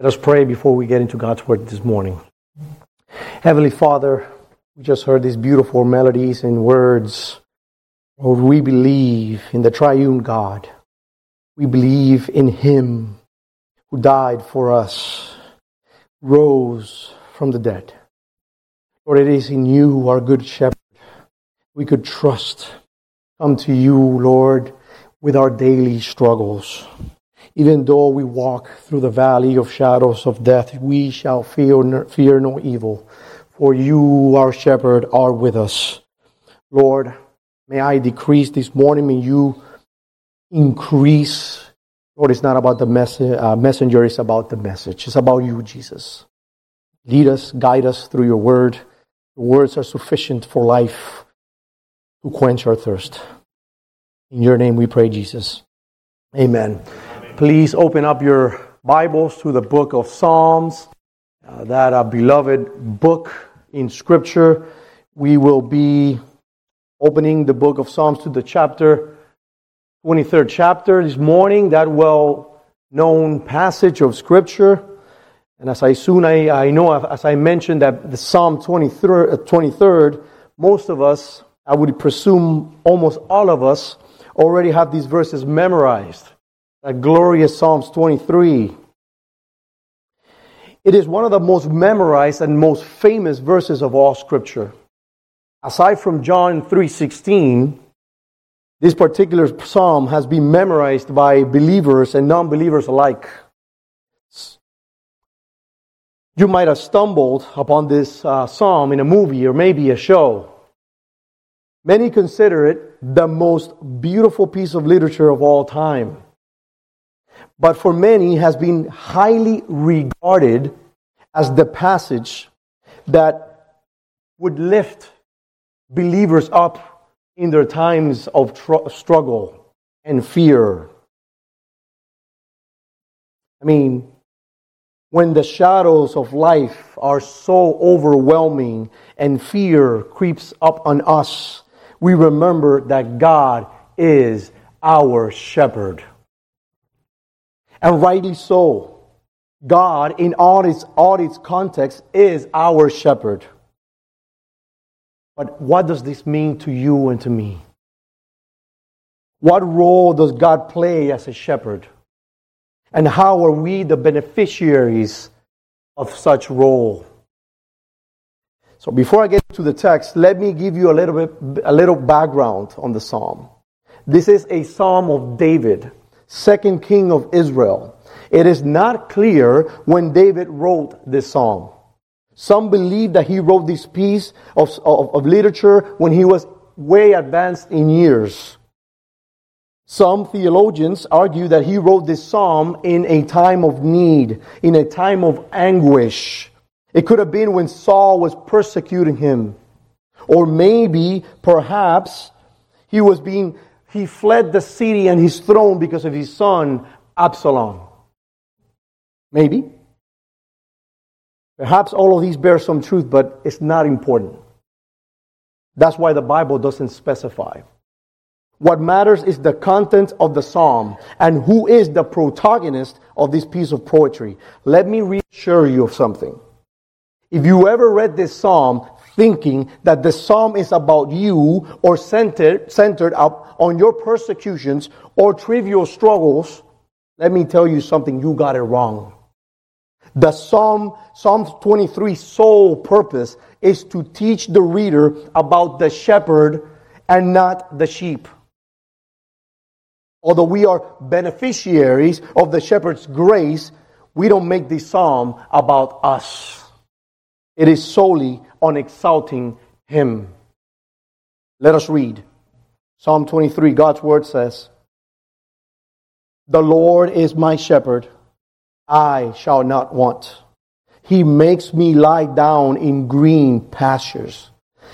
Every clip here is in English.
Let us pray before we get into God's Word this morning. Heavenly Father, we just heard these beautiful melodies and words. Lord, we believe in the triune God. We believe in Him who died for us, rose from the dead. Lord, it is in you, our good shepherd, we could trust. Come to you, Lord, with our daily struggles. Even though we walk through the valley of shadows of death, we shall fear, fear no evil, for you, our shepherd, are with us. Lord, may I decrease this morning, may you increase. Lord, it's not about the mess- uh, messenger, it's about the message. It's about you, Jesus. Lead us, guide us through your word. Your words are sufficient for life to quench our thirst. In your name we pray, Jesus. Amen. Please open up your Bibles to the book of Psalms, uh, that uh, beloved book in Scripture. We will be opening the book of Psalms to the chapter, 23rd chapter this morning, that well known passage of Scripture. And as I soon I, I know, as I mentioned, that the Psalm 23rd, 23rd, most of us, I would presume almost all of us, already have these verses memorized that glorious Psalms 23. It is one of the most memorized and most famous verses of all scripture. Aside from John 3:16, this particular psalm has been memorized by believers and non-believers alike. You might have stumbled upon this uh, psalm in a movie or maybe a show. Many consider it the most beautiful piece of literature of all time but for many has been highly regarded as the passage that would lift believers up in their times of tr- struggle and fear. I mean, when the shadows of life are so overwhelming and fear creeps up on us, we remember that God is our shepherd and rightly so. God, in all its, all its context, is our shepherd. But what does this mean to you and to me? What role does God play as a shepherd? And how are we the beneficiaries of such role? So before I get to the text, let me give you a little bit a little background on the psalm. This is a psalm of David second king of Israel. It is not clear when David wrote this psalm. Some believe that he wrote this piece of, of, of, literature when he was way advanced in years. Some theologians argue that he wrote this psalm in a time of need, in a time of anguish. It could have been when Saul was persecuting him. Or maybe, perhaps, he was being he fled the city and his throne because of his son, Absalom. Maybe. Perhaps all of these bear some truth, but it's not important. That's why the Bible doesn't specify. What matters is the content of the psalm and who is the protagonist of this piece of poetry. Let me reassure you of something. If you ever read this psalm thinking that the psalm is about you or centered, centered up on your persecutions or trivial struggles, let me tell you something, you got it wrong. The Psalm, Psalm 23 sole purpose is to teach the reader about the shepherd and not the sheep. Although we are beneficiaries of the shepherd's grace, we don't make this psalm about us. It is solely on exalting him. Let us read. Psalm 23, God's word says, The Lord is my shepherd, I shall not want. He makes me lie down in green pastures.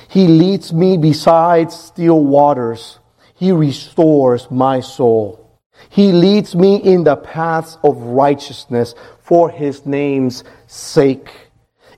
He leads me beside still waters. He restores my soul. He leads me in the paths of righteousness for his name's sake.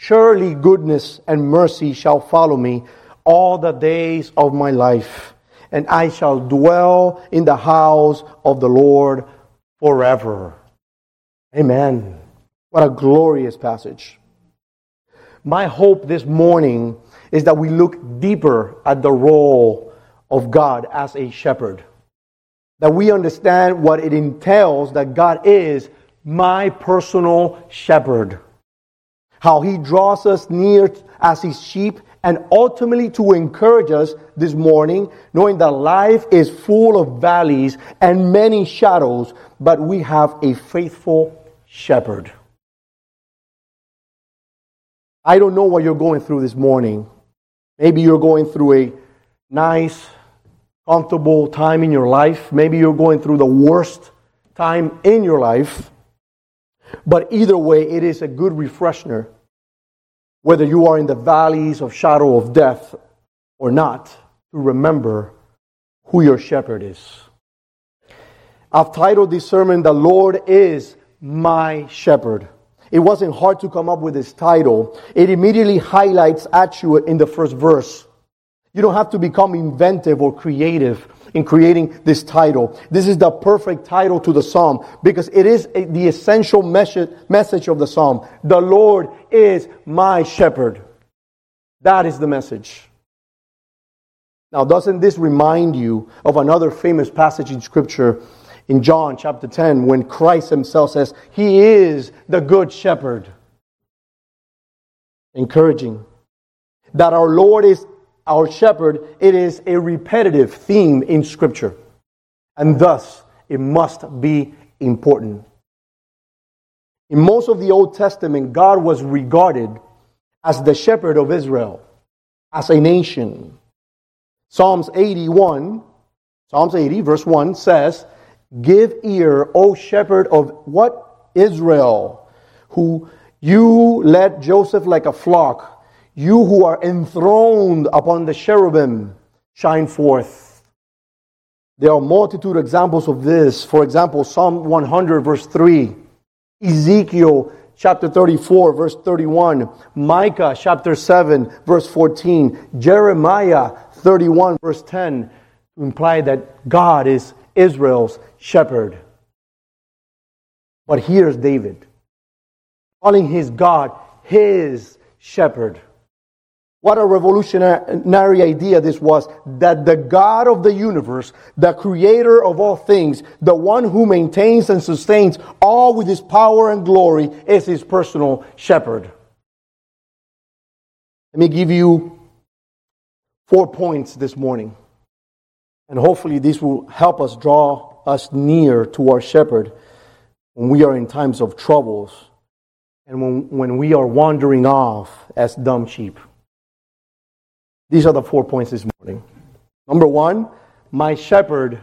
Surely goodness and mercy shall follow me all the days of my life, and I shall dwell in the house of the Lord forever. Amen. What a glorious passage. My hope this morning is that we look deeper at the role of God as a shepherd. That we understand what it entails that God is my personal shepherd. How he draws us near as his sheep and ultimately to encourage us this morning, knowing that life is full of valleys and many shadows, but we have a faithful shepherd. I don't know what you're going through this morning. Maybe you're going through a nice, comfortable time in your life. Maybe you're going through the worst time in your life. But either way, it is a good refresher, whether you are in the valleys of shadow of death or not, to remember who your shepherd is. I've titled this sermon, The Lord is My Shepherd. It wasn't hard to come up with this title. It immediately highlights Atua in the first verse. You don't have to become inventive or creative in creating this title. This is the perfect title to the psalm because it is the essential message of the psalm. The Lord is my shepherd. That is the message. Now, doesn't this remind you of another famous passage in scripture in John chapter 10 when Christ himself says, He is the good shepherd. Encouraging. That our Lord is our shepherd, it is a repetitive theme in Scripture. And thus, it must be important. In most of the Old Testament, God was regarded as the shepherd of Israel, as a nation. Psalms 81, Psalms 80, verse 1 says, Give ear, O shepherd of what? Israel, who you led Joseph like a flock. You who are enthroned upon the cherubim, shine forth. There are multitude examples of this. For example, Psalm 100 verse 3, Ezekiel chapter 34 verse 31, Micah chapter 7 verse 14, Jeremiah 31 verse 10 imply that God is Israel's shepherd. But here's David calling his God his shepherd. What a revolutionary idea this was that the God of the universe, the creator of all things, the one who maintains and sustains all with his power and glory, is his personal shepherd. Let me give you four points this morning. And hopefully, this will help us draw us near to our shepherd when we are in times of troubles and when, when we are wandering off as dumb sheep. These are the four points this morning. Number one, my shepherd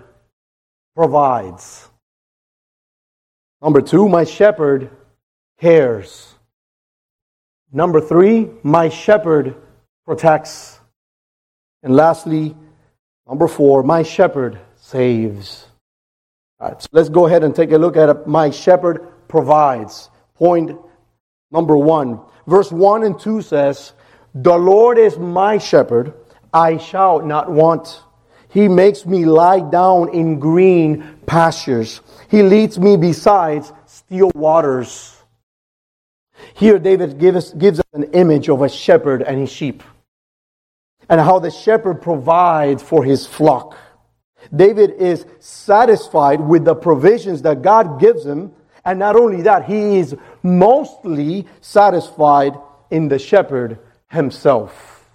provides. Number two, my shepherd cares. Number three, my shepherd protects. And lastly, Number four, my shepherd saves. All right, so let's go ahead and take a look at it. My shepherd provides. Point number one. Verse 1 and 2 says, The Lord is my shepherd, I shall not want. He makes me lie down in green pastures. He leads me beside still waters. Here, David gives, gives us an image of a shepherd and his sheep and how the shepherd provides for his flock. David is satisfied with the provisions that God gives him, and not only that, he is mostly satisfied in the shepherd himself.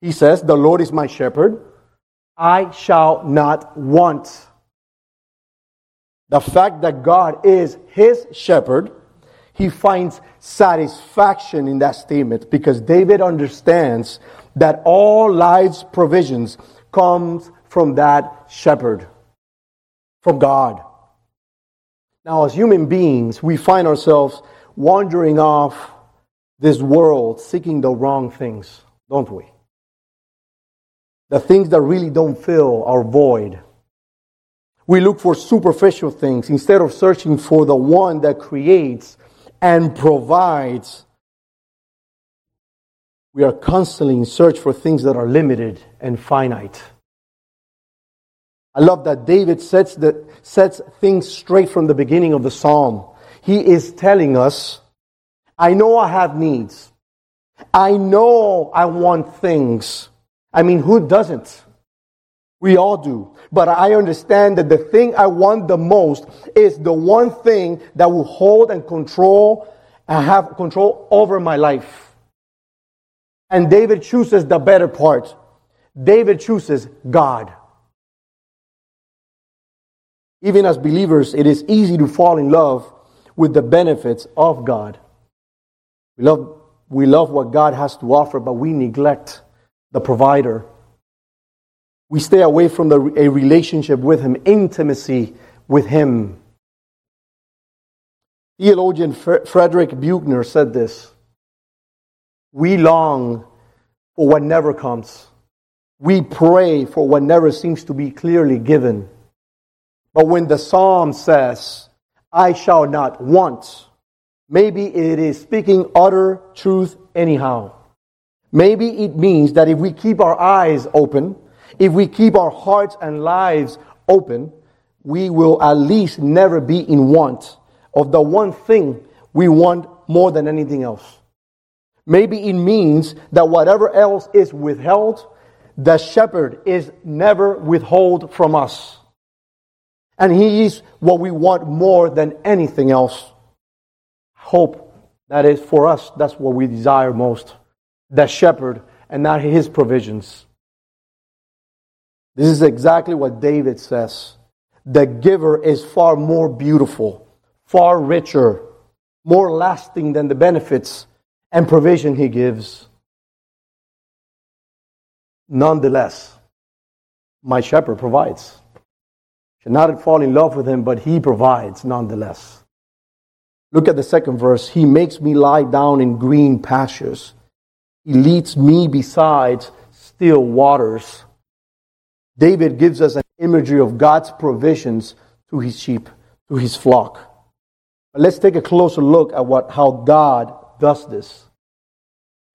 He says, The Lord is my shepherd, I shall not want. The fact that God is his shepherd he finds satisfaction in that statement because David understands that all life's provisions comes from that shepherd, from God. Now, as human beings, we find ourselves wandering off this world seeking the wrong things, don't we? The things that really don't fill our void. We look for superficial things instead of searching for the one that creates and provides. We are constantly in search for things that are limited and finite. I love that David sets, the, sets things straight from the beginning of the psalm. He is telling us, I know I have needs. I know I want things. I mean, who doesn't? We all do. But I understand that the thing I want the most is the one thing that will hold and control and have control over my life. And David chooses the better part. David chooses God. Even as believers, it is easy to fall in love with the benefits of God. We love, we love what God has to offer, but we neglect the provider. We stay away from the, a relationship with Him, intimacy with Him. Theologian Frederick Buechner said this We long for what never comes. We pray for what never seems to be clearly given. But when the psalm says, I shall not want, maybe it is speaking utter truth anyhow. Maybe it means that if we keep our eyes open, if we keep our hearts and lives open, we will at least never be in want of the one thing we want more than anything else. Maybe it means that whatever else is withheld, the shepherd is never withhold from us. And He is what we want more than anything else. Hope, that is for us, that's what we desire most. that shepherd and not His provisions. This is exactly what David says. The giver is far more beautiful, far richer, more lasting than the benefits and provision he gives. Nonetheless, my shepherd provides. Should not fall in love with him, but he provides nonetheless. Look at the second verse. He makes me lie down in green pastures. He leads me beside still waters. David gives us an imagery of God's provisions to his sheep, to his flock. But let's take a closer look at what, how God does this.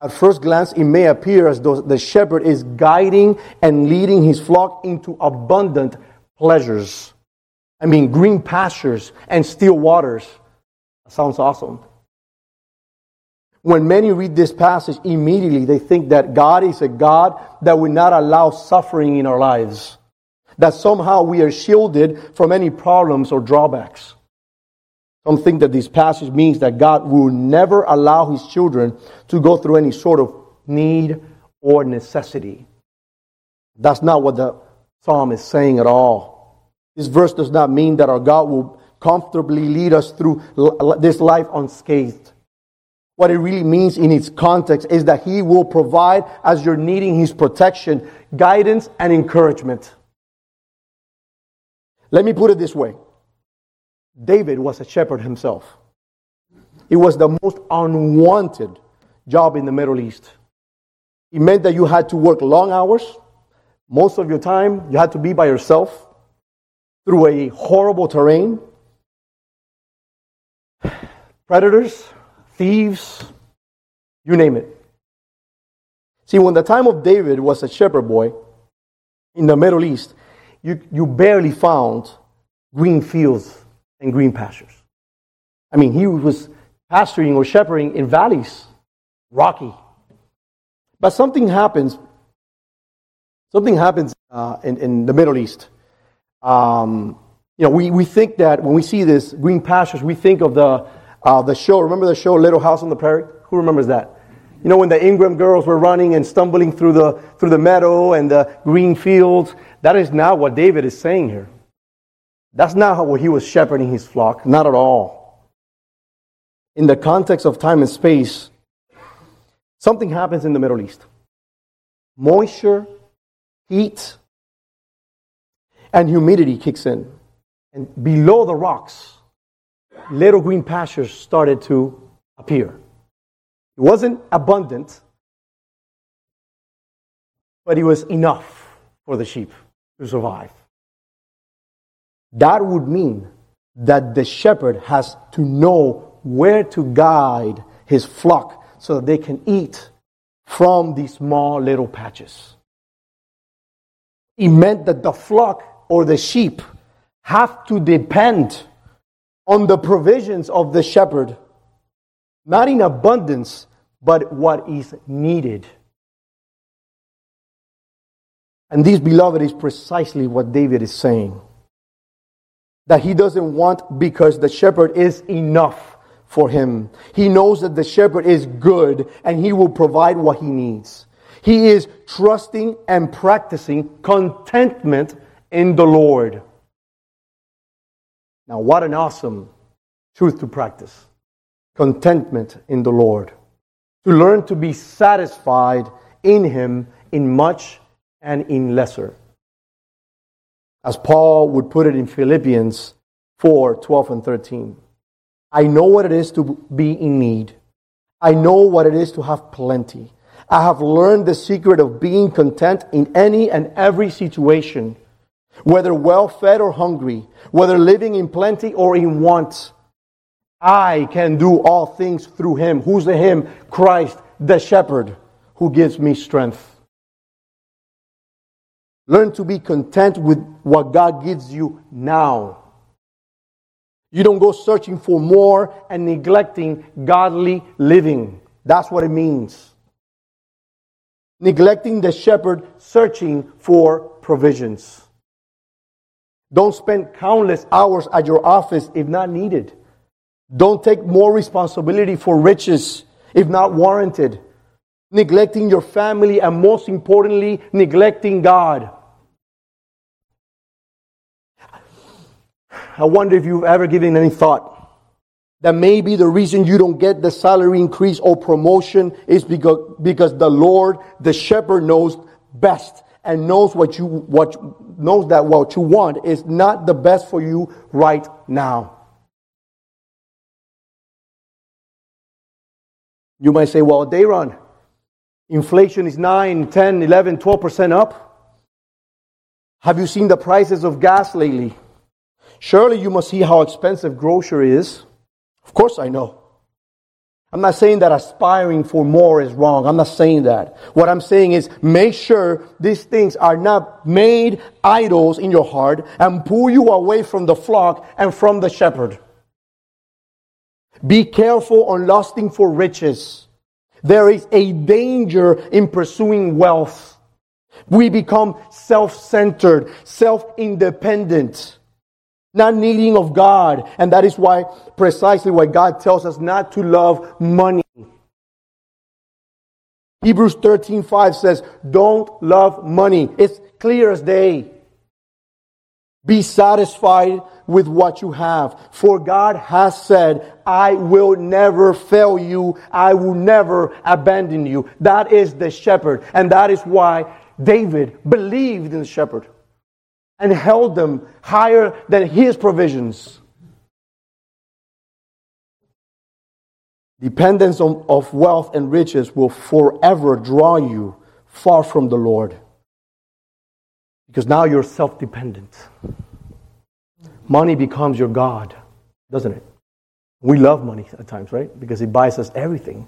At first glance, it may appear as though the shepherd is guiding and leading his flock into abundant pleasures. I mean, green pastures and still waters. Sounds awesome. When many read this passage, immediately they think that God is a God that will not allow suffering in our lives. That somehow we are shielded from any problems or drawbacks. Some think that this passage means that God will never allow his children to go through any sort of need or necessity. That's not what the psalm is saying at all. This verse does not mean that our God will comfortably lead us through this life unscathed. What it really means in its context is that He will provide as you're needing His protection, guidance, and encouragement. Let me put it this way David was a shepherd himself. It was the most unwanted job in the Middle East. It meant that you had to work long hours, most of your time, you had to be by yourself through a horrible terrain. Predators, thieves, you name it. See, when the time of David was a shepherd boy in the Middle East, you, you barely found green fields and green pastures. I mean, he was pasturing or shepherding in valleys, rocky. But something happens Something happens uh, in, in the Middle East. Um, you know, we, we think that when we see this green pastures, we think of the, uh, the show. Remember the show Little House on the Prairie? Who remembers that? You know, when the Ingalls girls were running and stumbling through the, through the meadow and the green fields. That is not what David is saying here. That's not how he was shepherding his flock. Not at all. In the context of time and space, something happens in the Middle East. Moisture heat, and humidity kicks in. And below the rocks, little green pastures started to appear. It wasn't abundant, but it was enough for the sheep to survive. That would mean that the shepherd has to know where to guide his flock so that they can eat from these small little patches. It meant that the flock or the sheep have to depend on the provisions of the shepherd, not in abundance, but what is needed. And this, beloved, is precisely what David is saying. That he doesn't want because the shepherd is enough for him. He knows that the shepherd is good and he will provide what he needs. He is trusting and practicing contentment in the Lord. Now, what an awesome truth to practice contentment in the Lord. To learn to be satisfied in Him in much and in lesser. As Paul would put it in Philippians 4 12 and 13. I know what it is to be in need. I know what it is to have plenty. I have learned the secret of being content in any and every situation, whether well fed or hungry, whether living in plenty or in want. I can do all things through him. Who's the him? Christ, the shepherd, who gives me strength. Learn to be content with what God gives you now. You don't go searching for more and neglecting godly living. That's what it means. Neglecting the shepherd, searching for provisions. Don't spend countless hours at your office if not needed. Don't take more responsibility for riches if not warranted. Neglecting your family and most importantly, neglecting God. I wonder if you've ever given any thought that maybe the reason you don't get the salary increase or promotion is because, because the Lord, the shepherd knows best and knows what you, what, knows that what you want is not the best for you right now. You might say, well, Dayron, inflation is 9, 10, 11, 12% up. Have you seen the prices of gas lately? Surely you must see how expensive grocery is. Of course I know. I'm not saying that aspiring for more is wrong. I'm not saying that. What I'm saying is make sure these things are not made idols in your heart and pull you away from the flock and from the shepherd. Be careful on lusting for riches. There is a danger in pursuing wealth. We become self-centered, self-independent not needing of God. And that is why, precisely why God tells us not to love money. Hebrews 13, 5 says, don't love money. It's clear as day. Be satisfied with what you have. For God has said, I will never fail you. I will never abandon you. That is the shepherd. And that is why David believed in the shepherd and held them higher than his provisions. Dependence on, of wealth and riches will forever draw you far from the Lord. Because now you're self dependent. Money becomes your God, doesn't it? We love money at times, right? Because it buys us everything.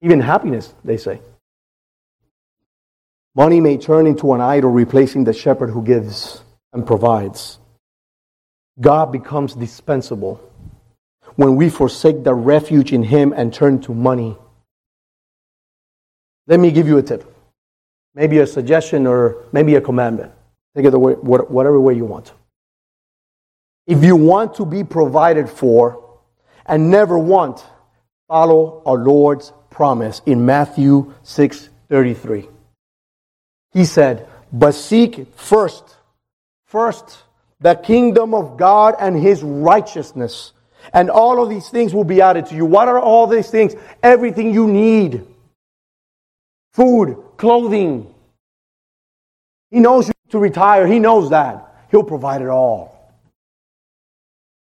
Even happiness, they say. Money may turn into an idol, replacing the shepherd who gives and provides. God becomes dispensable when we forsake the refuge in Him and turn to money. Let me give you a tip. Maybe a suggestion or maybe a commandment. Take it the way, whatever way you want. If you want to be provided for and never want, follow our Lord's promise in Matthew 6 33. He said, But seek first, first, the kingdom of God and his righteousness. And all of these things will be added to you. What are all these things? Everything you need food, clothing. He knows you to retire. He knows that. He'll provide it all.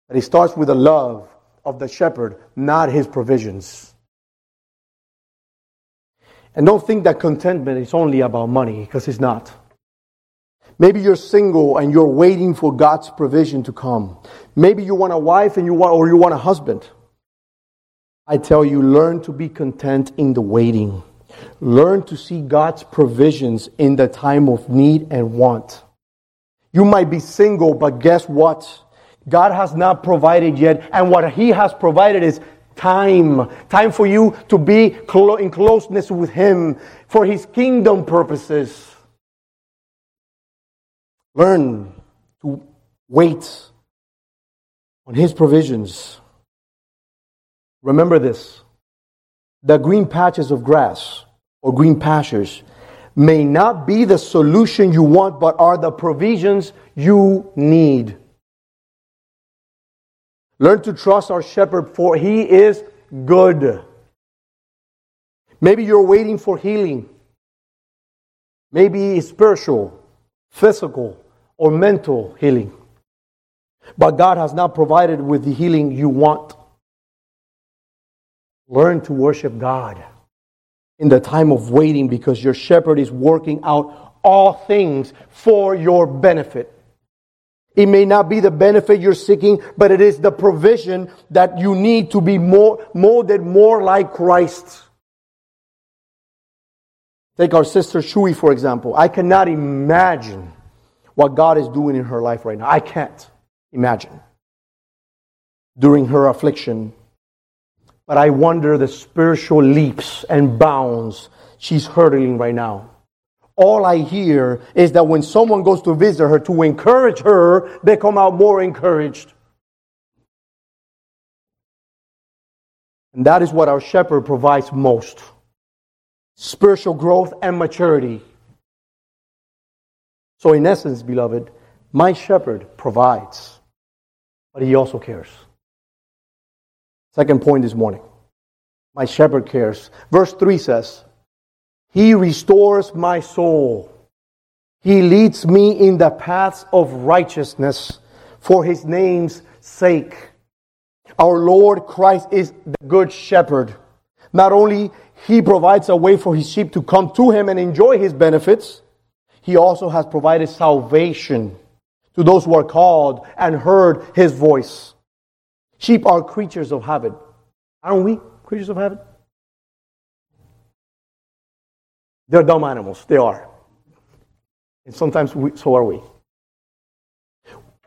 But he starts with the love of the shepherd, not his provisions. And don't think that contentment is only about money, because it's not. Maybe you're single and you're waiting for God's provision to come. Maybe you want a wife and you want, or you want a husband. I tell you, learn to be content in the waiting. Learn to see God's provisions in the time of need and want. You might be single, but guess what? God has not provided yet, and what He has provided is time. Time for you to be in closeness with Him for His kingdom purposes. Learn to wait on His provisions. Remember this the green patches of grass or green pastures may not be the solution you want, but are the provisions you need. Learn to trust our shepherd, for he is good. Maybe you're waiting for healing. Maybe spiritual, physical, or mental healing. But God has not provided with the healing you want. Learn to worship God in the time of waiting because your shepherd is working out all things for your benefit. It may not be the benefit you're seeking, but it is the provision that you need to be more molded more like Christ. Take our sister Shui, for example. I cannot imagine what God is doing in her life right now. I can't imagine during her affliction. But I wonder the spiritual leaps and bounds she's hurtling right now. All I hear is that when someone goes to visit her to encourage her, they come out more encouraged. And that is what our shepherd provides most spiritual growth and maturity. So, in essence, beloved, my shepherd provides, but he also cares. Second point this morning my shepherd cares. Verse 3 says, He restores my soul. He leads me in the paths of righteousness for his name's sake. Our Lord Christ is the good shepherd. Not only he provides a way for his sheep to come to him and enjoy his benefits, he also has provided salvation to those who are called and heard his voice. Sheep are creatures of habit. Aren't we creatures of habit? They're dumb animals. They are. And sometimes we, so are we.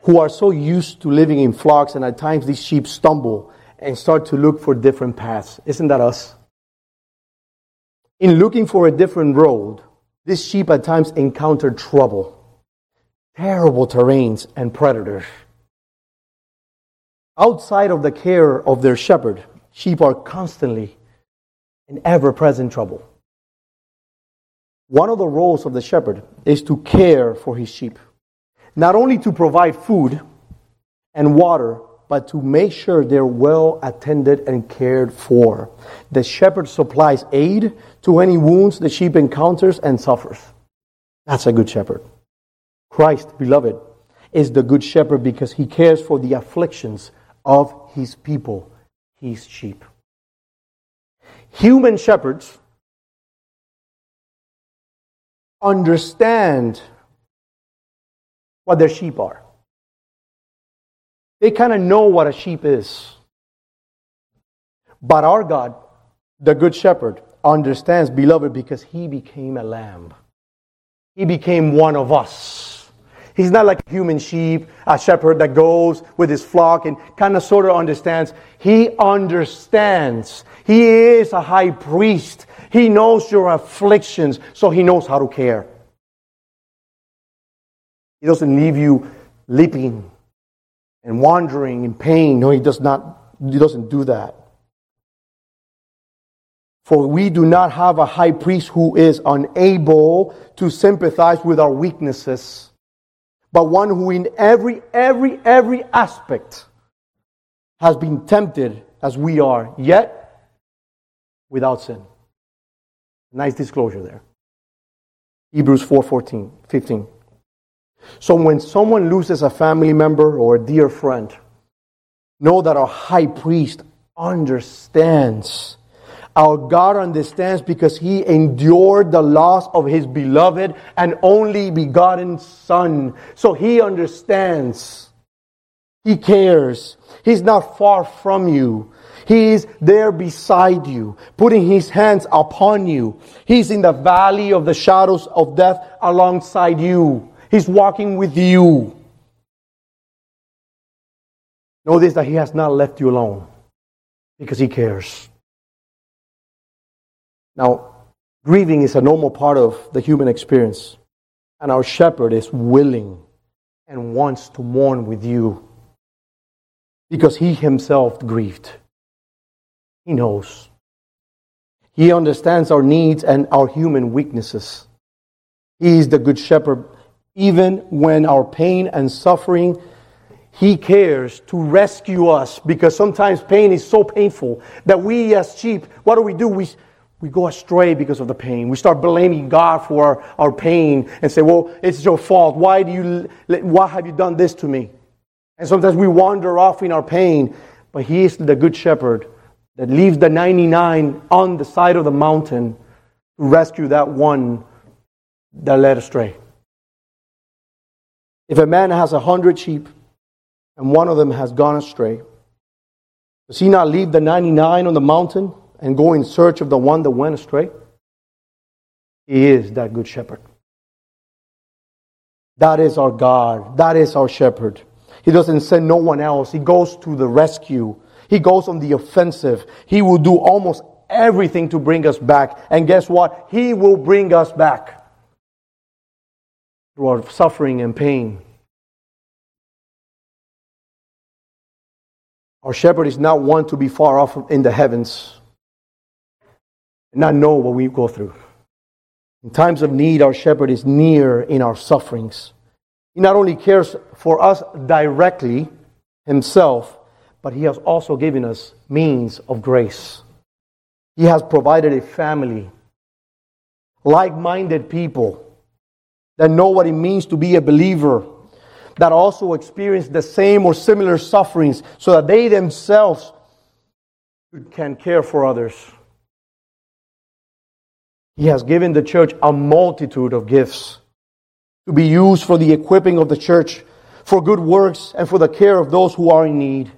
Who are so used to living in flocks, and at times these sheep stumble and start to look for different paths. Isn't that us? In looking for a different road, this sheep at times encountered trouble, terrible terrains, and predators. Outside of the care of their shepherd, sheep are constantly in ever present trouble. One of the roles of the shepherd is to care for his sheep, not only to provide food and water, but to make sure they're well attended and cared for. The shepherd supplies aid to any wounds the sheep encounters and suffers. That's a good shepherd. Christ, beloved, is the good shepherd because he cares for the afflictions of his people, his sheep. Human shepherds understand what their sheep are. They kind of know what a sheep is. But our God, the Good Shepherd, understands, beloved, because he became a lamb. He became one of us. He's not like a human sheep, a shepherd that goes with his flock and kind of sort of understands. He understands. He is a high priest. He knows your afflictions, so he knows how to care. He doesn't leave you leaping and wandering in pain. No, he does not, he doesn't do that. For we do not have a high priest who is unable to sympathize with our weaknesses, but one who in every, every, every aspect has been tempted as we are, yet without sin. Nice disclosure there. Hebrews 4 14, 15. So when someone loses a family member or a dear friend, know that our high priest understands Our God understands because he endured the loss of his beloved and only begotten son. So he understands. He cares. He's not far from you. He is there beside you, putting his hands upon you. He's in the valley of the shadows of death alongside you. He's walking with you. This that he has not left you alone because he cares. Now, grieving is a normal part of the human experience, and our shepherd is willing and wants to mourn with you because he himself grieved. He knows. He understands our needs and our human weaknesses. He is the good shepherd. Even when our pain and suffering, He cares to rescue us because sometimes pain is so painful that we, as sheep, what do we do? We, we go astray because of the pain. We start blaming God for our, our pain and say, Well, it's your fault. Why, do you, why have you done this to me? And sometimes we wander off in our pain, but He is the good shepherd that leaves the 99 on the side of the mountain to rescue that one that led astray. If a man has a hundred sheep and one of them has gone astray, does he not leave the 99 on the mountain and go in search of the one that went astray? He is that good shepherd. That is our God. That is our shepherd. He doesn't send no one else. He goes to the rescue. He goes on the offensive. He will do almost everything to bring us back. And guess what? He will bring us back through our suffering and pain. Our shepherd is not one to be far off in the heavens and not know what we go through. In times of need, our shepherd is near in our sufferings. He not only cares for us directly himself, but he has also given us means of grace. He has provided a family, like minded people that know what it means to be a believer, that also experience the same or similar sufferings, so that they themselves can care for others. He has given the church a multitude of gifts to be used for the equipping of the church, for good works, and for the care of those who are in need.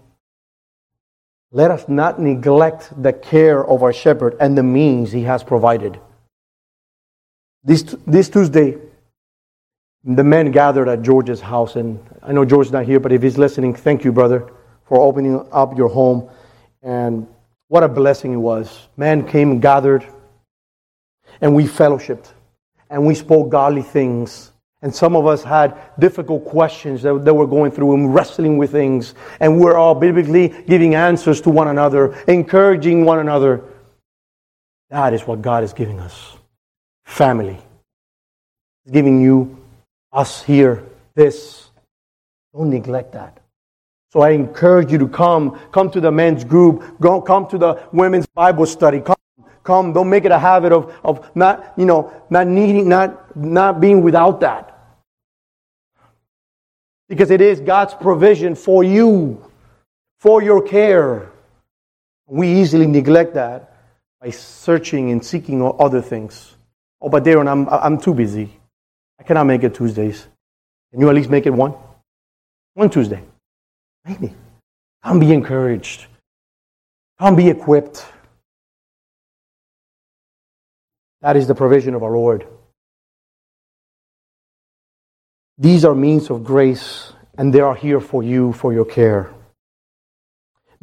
Let us not neglect the care of our shepherd and the means he has provided. This, this Tuesday, the men gathered at George's house, and I know George's not here, but if he's listening, thank you, brother, for opening up your home. And what a blessing it was. Men came and gathered, and we fellowshipped, and we spoke godly things. And some of us had difficult questions that, that we're going through and wrestling with things. And we're all biblically giving answers to one another, encouraging one another. That is what God is giving us family. He's giving you us here, this. Don't neglect that. So I encourage you to come. Come to the men's group. Go, come to the women's Bible study. Come, come. Don't make it a habit of, of not, you know, not needing, not, not being without that. Because it is God's provision for you, for your care. We easily neglect that by searching and seeking other things. Oh, but Darren, I'm, I'm too busy. I cannot make it Tuesdays. Can you at least make it one? One Tuesday. Maybe. Come be encouraged. Come be equipped. That is the provision of our Lord. These are means of grace, and they are here for you, for your care.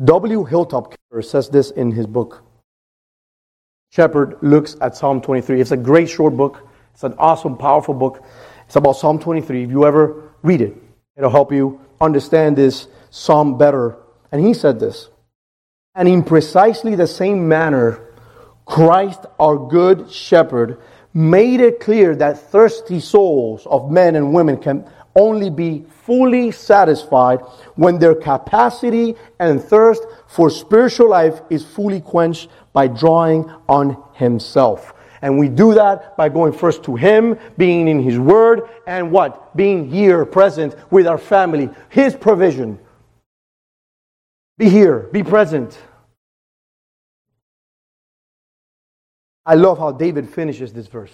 W. Phillip says this in his book. Shepherd looks at Psalm 23. It's a great short book. It's an awesome, powerful book. It's about Psalm 23. If you ever read it, it'll help you understand this psalm better. And he said this And in precisely the same manner, Christ, our good shepherd, made it clear that thirsty souls of men and women can only be fully satisfied when their capacity and thirst for spiritual life is fully quenched by drawing on Himself. And we do that by going first to Him, being in His Word, and what? Being here, present with our family. His provision. Be here, be present. I love how David finishes this verse.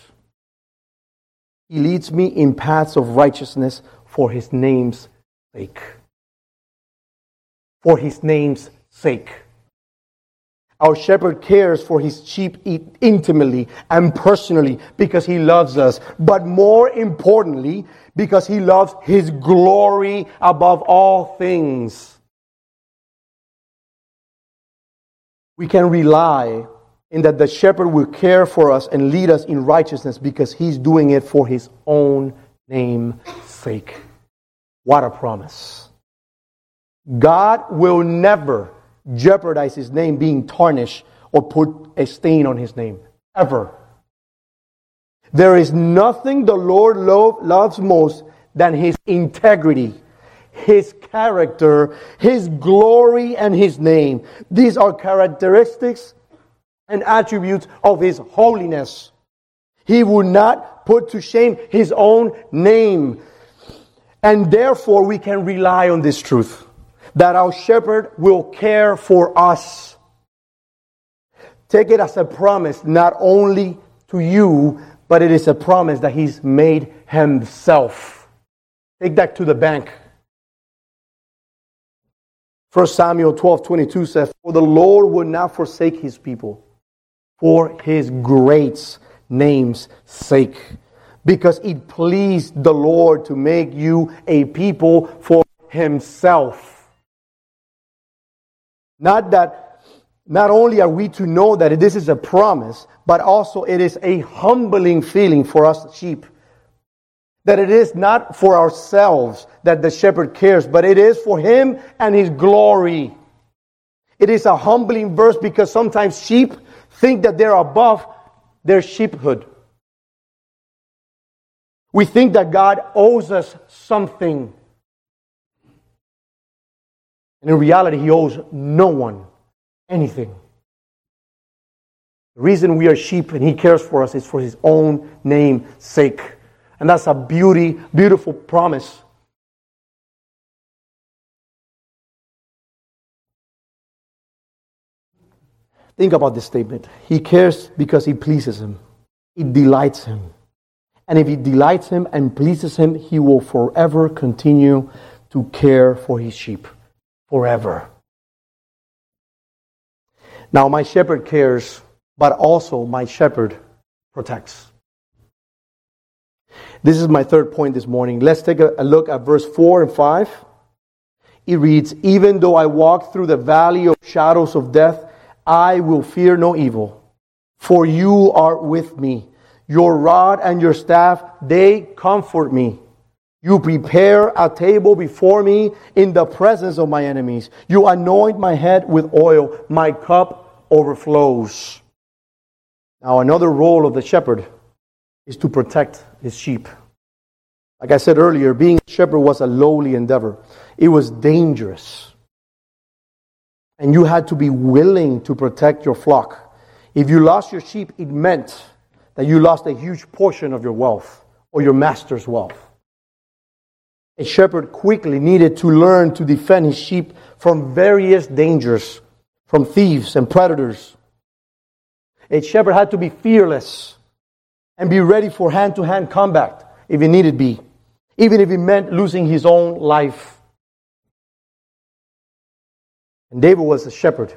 He leads me in paths of righteousness for his name's sake. For his name's sake. Our shepherd cares for his sheep intimately and personally because he loves us. But more importantly, because he loves his glory above all things. We can rely in that the shepherd will care for us and lead us in righteousness because he's doing it for his own name's sake. What a promise. God will never jeopardize his name being tarnished or put a stain on his name. Ever. There is nothing the Lord lo- loves most than his integrity, his character, his glory, and his name. These are characteristics and attributes of his holiness. He would not put to shame his own name. And therefore, we can rely on this truth that our shepherd will care for us. Take it as a promise, not only to you, but it is a promise that he's made himself. Take that to the bank. 1 Samuel 12 22 says, For the Lord will not forsake his people for his great name's sake, because it pleased the Lord to make you a people for himself. Not that, not only are we to know that this is a promise, but also it is a humbling feeling for us sheep. That it is not for ourselves that the shepherd cares, but it is for him and his glory. It is a humbling verse because sometimes sheep think that they're above their sheephood. We think that God owes us something. And in reality, He owes no one anything. The reason we are sheep and He cares for us is for His own name's sake. And that's a beauty, beautiful promise. Think about this statement. He cares because He pleases Him, it delights Him. And if it delights Him and pleases Him, He will forever continue to care for His sheep forever. Now, my shepherd cares, but also my shepherd protects. This is my third point this morning. Let's take a, look at verse 4 and 5. It reads, Even though I walk through the valley of shadows of death, I will fear no evil, for you are with me. Your rod and your staff, they comfort me. You prepare a table before me in the presence of my enemies. You anoint my head with oil. My cup overflows. Now, another role of the shepherd is to protect his sheep. Like I said earlier, being a shepherd was a lowly endeavor, it was dangerous. And you had to be willing to protect your flock. If you lost your sheep, it meant that you lost a huge portion of your wealth or your master's wealth. A shepherd quickly needed to learn to defend his sheep from various dangers, from thieves and predators. A shepherd had to be fearless and be ready for hand to hand combat if it needed be, even if it meant losing his own life. And David was a shepherd.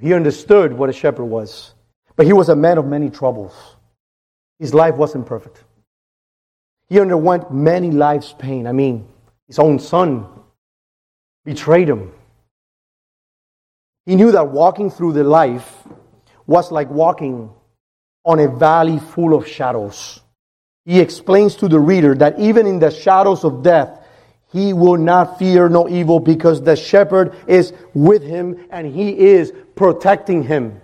He understood what a shepherd was, but he was a man of many troubles. His life wasn't perfect. He underwent many life's pain. I mean, his own son betrayed him. He knew that walking through the life was like walking on a valley full of shadows. He explains to the reader that even in the shadows of death, he will not fear no evil because the shepherd is with him and he is protecting him.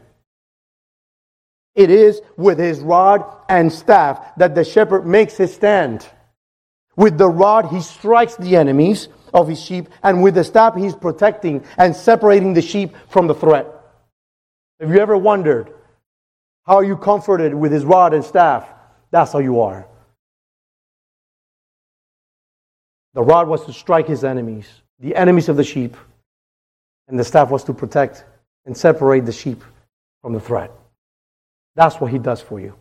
It is with his rod and staff that the shepherd makes his stand. With the rod, he strikes the enemies of his sheep, and with the staff, he's protecting and separating the sheep from the threat. Have you ever wondered how you comforted with his rod and staff? That's how you are. The rod was to strike his enemies, the enemies of the sheep, and the staff was to protect and separate the sheep from the threat. That's what he does for you.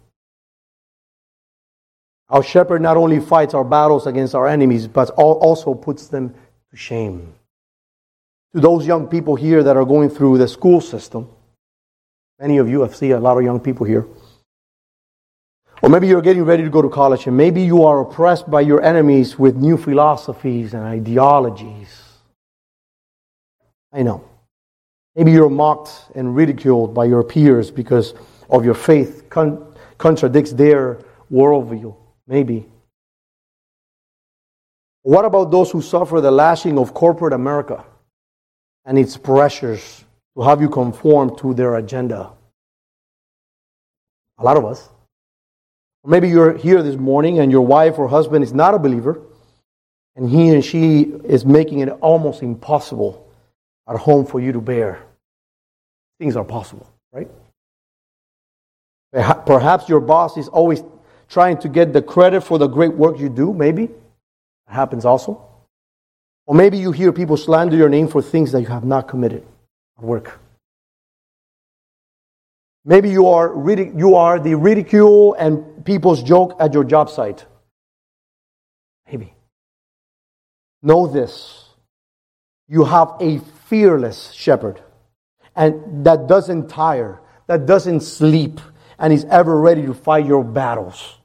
Our shepherd not only fights our battles against our enemies, but also puts them to shame. To those young people here that are going through the school system, many of you I see a lot of young people here. Or maybe you're getting ready to go to college and maybe you are oppressed by your enemies with new philosophies and ideologies. I know. Maybe you're mocked and ridiculed by your peers because of your faith con- contradicts their worldview. Maybe. What about those who suffer the lashing of corporate America and its pressures to have you conform to their agenda? A lot of us. Maybe you're here this morning and your wife or husband is not a believer, and he and she is making it almost impossible at home for you to bear. Things are possible, right? Perhaps your boss is always trying to get the credit for the great work you do, maybe. That happens also. Or maybe you hear people slander your name for things that you have not committed at work. Maybe you are, you are the ridicule and people's joke at your job site. Maybe. Know this. You have a fearless shepherd and that doesn't tire, that doesn't sleep, and is ever ready to fight your battles.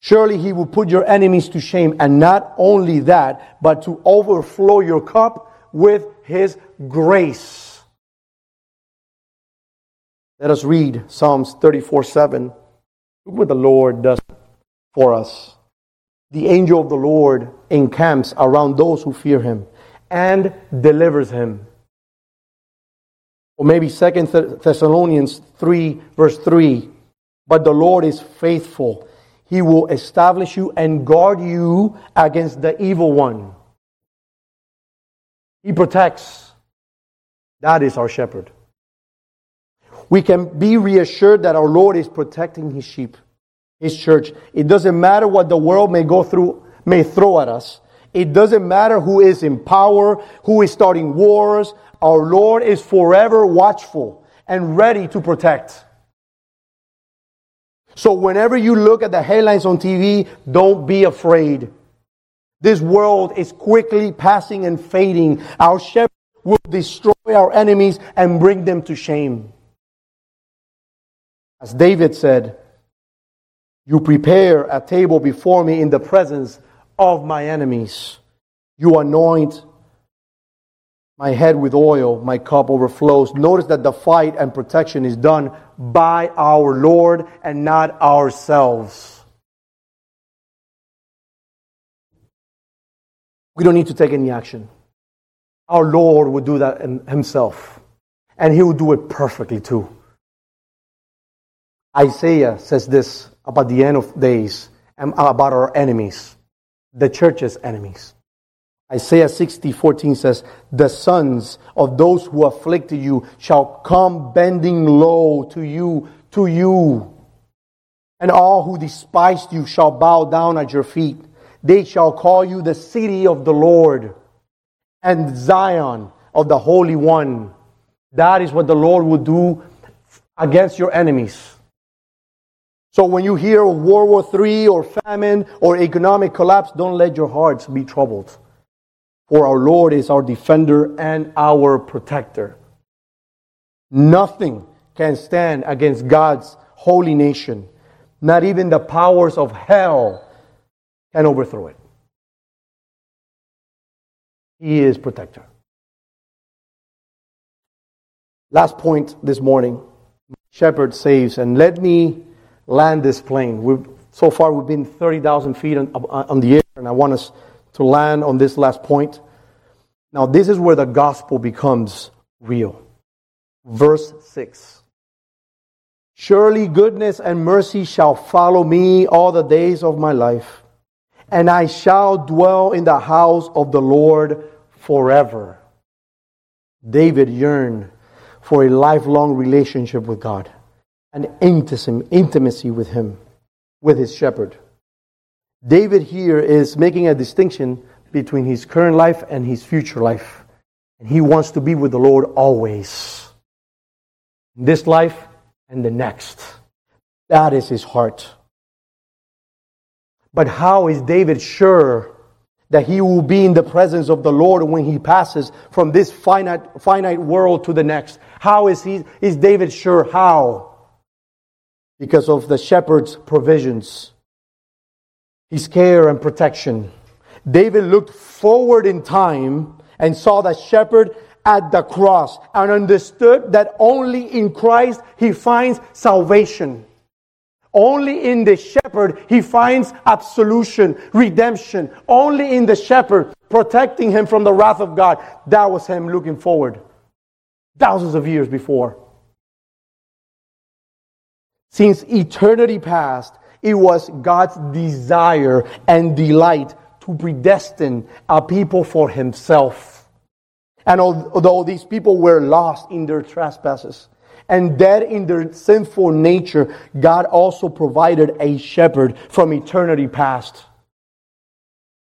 Surely he will put your enemies to shame, and not only that, but to overflow your cup with his grace. Let us read Psalms 34 7. Look what the Lord does for us. The angel of the Lord encamps around those who fear him and delivers him. Or maybe Second Thessalonians 3, verse 3. But the Lord is faithful. He will establish you and guard you against the evil one. He protects. That is our shepherd. We can be reassured that our Lord is protecting his sheep, his church. It doesn't matter what the world may go through, may throw at us. It doesn't matter who is in power, who is starting wars, our Lord is forever watchful and ready to protect. So whenever you look at the headlines on TV, don't be afraid. This world is quickly passing and fading. Our shepherd will destroy our enemies and bring them to shame. As David said, You prepare a table before me in the presence of my enemies. You anoint my head with oil, my cup overflows. Notice that the fight and protection is done by our Lord and not ourselves. We don't need to take any action. Our Lord would do that himself. And he will do it perfectly too. Isaiah says this about the end of days and about our enemies, the church's enemies. Isaiah 60, 14 says, The sons of those who afflicted you shall come bending low to you, to you. And all who despised you shall bow down at your feet. They shall call you the city of the Lord and Zion of the Holy One. That is what the Lord will do against your enemies. So when you hear of World War III or famine or economic collapse, don't let your hearts be troubled. For our Lord is our defender and our protector. Nothing can stand against God's holy nation. Not even the powers of hell can overthrow it. He is protector. Last point this morning. Shepherd saves, and let me land this plane. We've, so far, we've been 30,000 feet on, on the air, and I want us to land on this last point. Now, this is where the gospel becomes real. Verse 6 Surely goodness and mercy shall follow me all the days of my life, and I shall dwell in the house of the Lord forever. David yearned for a lifelong relationship with God, an intimacy with Him, with his shepherd. David here is making a distinction between his current life and his future life. And he wants to be with the Lord always. This life and the next. That is his heart. But how is David sure that he will be in the presence of the Lord when he passes from this finite, finite world to the next? How is he, is David sure? How? Because of the shepherd's provisions, his care and protection. David looked forward in time and saw the shepherd at the cross and understood that only in Christ he finds salvation. Only in the shepherd he finds absolution, redemption. Only in the shepherd protecting him from the wrath of God. That was him looking forward thousands of years before. Since eternity past, it was God's desire and delight to predestine a people for himself. And although these people were lost in their trespasses, and dead in their sinful nature, God also provided a shepherd from eternity past.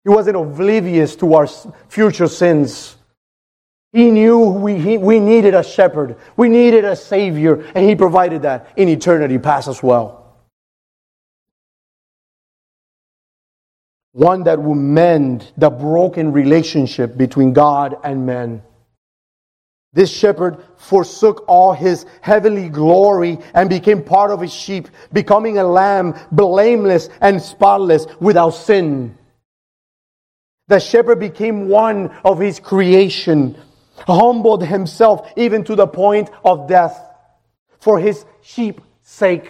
He wasn't oblivious to our future sins. He knew we, he, we needed a shepherd. We needed a savior, and he provided that in eternity past as well. One that will mend the broken relationship between God and men. This shepherd forsook all his heavenly glory and became part of his sheep, becoming a lamb, blameless and spotless, without sin. The shepherd became one of his creation, humbled himself even to the point of death for his sheep's sake.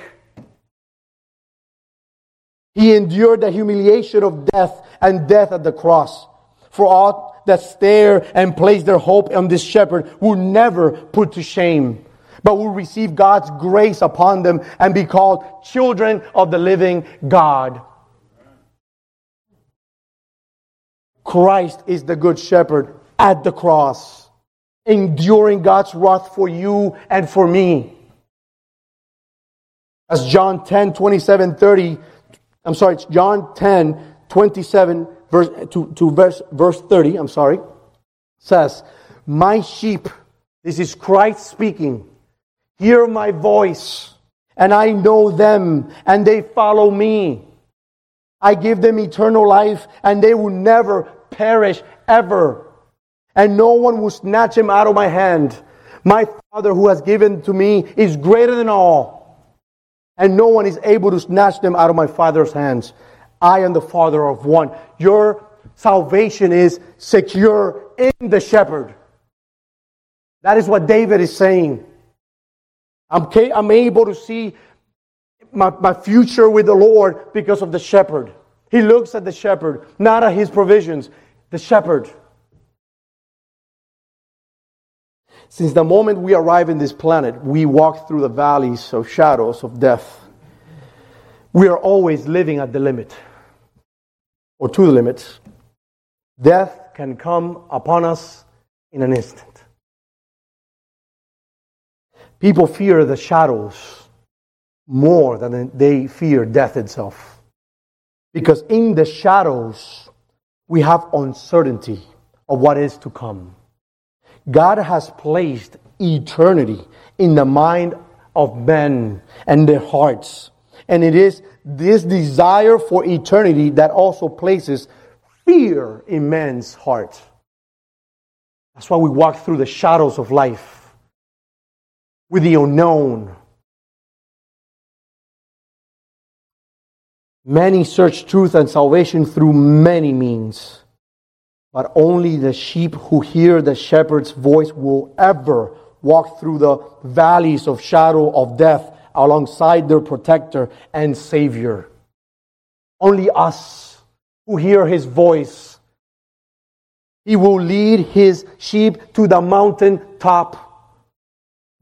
He endured the humiliation of death and death at the cross for all that stare and place their hope on this shepherd will never put to shame, but will receive God's grace upon them and be called children of the living God. Christ is the good shepherd at the cross, enduring God's wrath for you and for me. As John 10, 27, 30, I'm sorry, it's John 10, 27 verse, to, to verse, verse 30, I'm sorry, says, My sheep, this is Christ speaking, hear my voice, and I know them, and they follow me. I give them eternal life, and they will never perish ever. And no one will snatch him out of my hand. My Father who has given to me is greater than all. And no one is able to snatch them out of my Father's hands. I am the Father of one. Your salvation is secure in the shepherd. That is what David is saying. I'm, I'm able to see my, my future with the Lord because of the shepherd. He looks at the shepherd, not at his provisions, the shepherd. Since the moment we arrive in this planet, we walk through the valleys of shadows of death. We are always living at the limit or to the limits, death can come upon us in an instant. People fear the shadows more than they fear death itself. Because in the shadows, we have uncertainty of what is to come. God has placed eternity in the mind of men and their hearts. And it is this desire for eternity that also places fear in man's heart. That's why we walk through the shadows of life with the unknown. Many search truth and salvation through many means, but only the sheep who hear the shepherd's voice will ever walk through the valleys of shadow of death alongside their protector and savior. Only us who hear his voice. He will lead his sheep to the mountain top.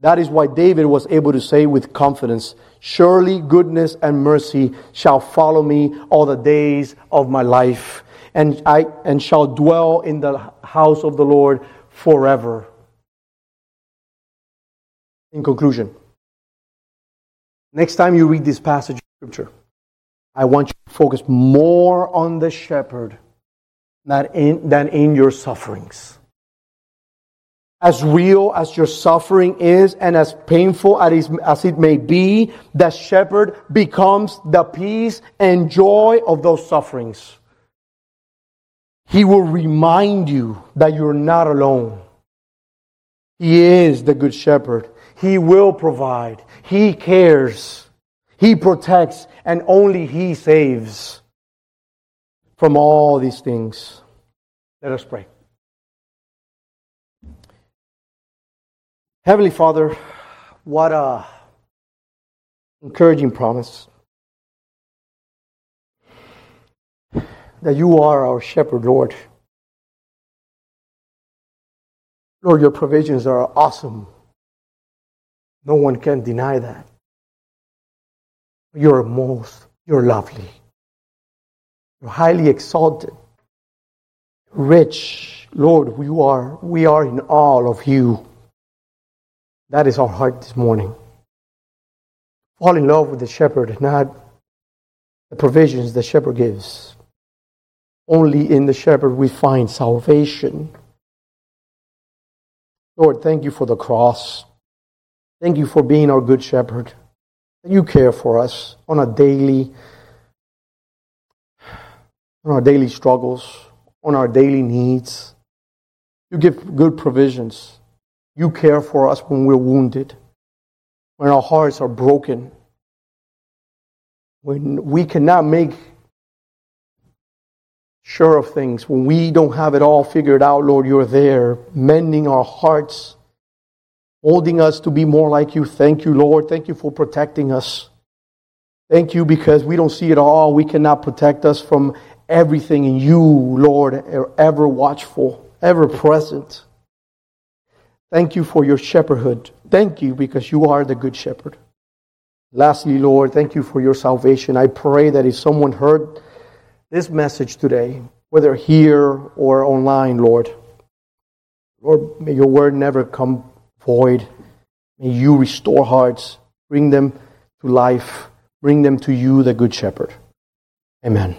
That is why David was able to say with confidence, Surely goodness and mercy shall follow me all the days of my life, and I and shall dwell in the house of the Lord forever. In conclusion, Next time you read this passage of Scripture, I want you to focus more on the shepherd than in, than in your sufferings. as real as your suffering is and as painful as it may be, the shepherd becomes the peace and joy of those sufferings. He will remind you that you're not alone. He is the good shepherd. He will provide. He cares. He protects and only He saves from all these things. Let us pray. Heavenly Father, what a encouraging promise that you are our shepherd, Lord. Lord, your provisions are awesome. No one can deny that. You're most, you're lovely. You're highly exalted. Rich, Lord, you are, we are in awe of you. That is our heart this morning. Fall in love with the shepherd, not the provisions the shepherd gives. Only in the shepherd we find salvation. Lord, thank you for the cross. Thank you for being our good shepherd. You care for us on a daily, on our daily struggles, on our daily needs. You give good provisions. You care for us when we're wounded, when our hearts are broken, when we cannot make sure of things, when we don't have it all figured out, Lord, you're there, mending our hearts, holding us to be more like you. Thank you, Lord. Thank you for protecting us. Thank you because we don't see it all. We cannot protect us from everything. And you, Lord, are ever watchful, ever present. Thank you for your shepherdhood. Thank you because you are the good shepherd. Lastly, Lord, thank you for your salvation. I pray that if someone heard this message today, whether here or online, Lord, Lord, may your word never come void. May you restore hearts, bring them to life, bring them to you, the good shepherd. Amen.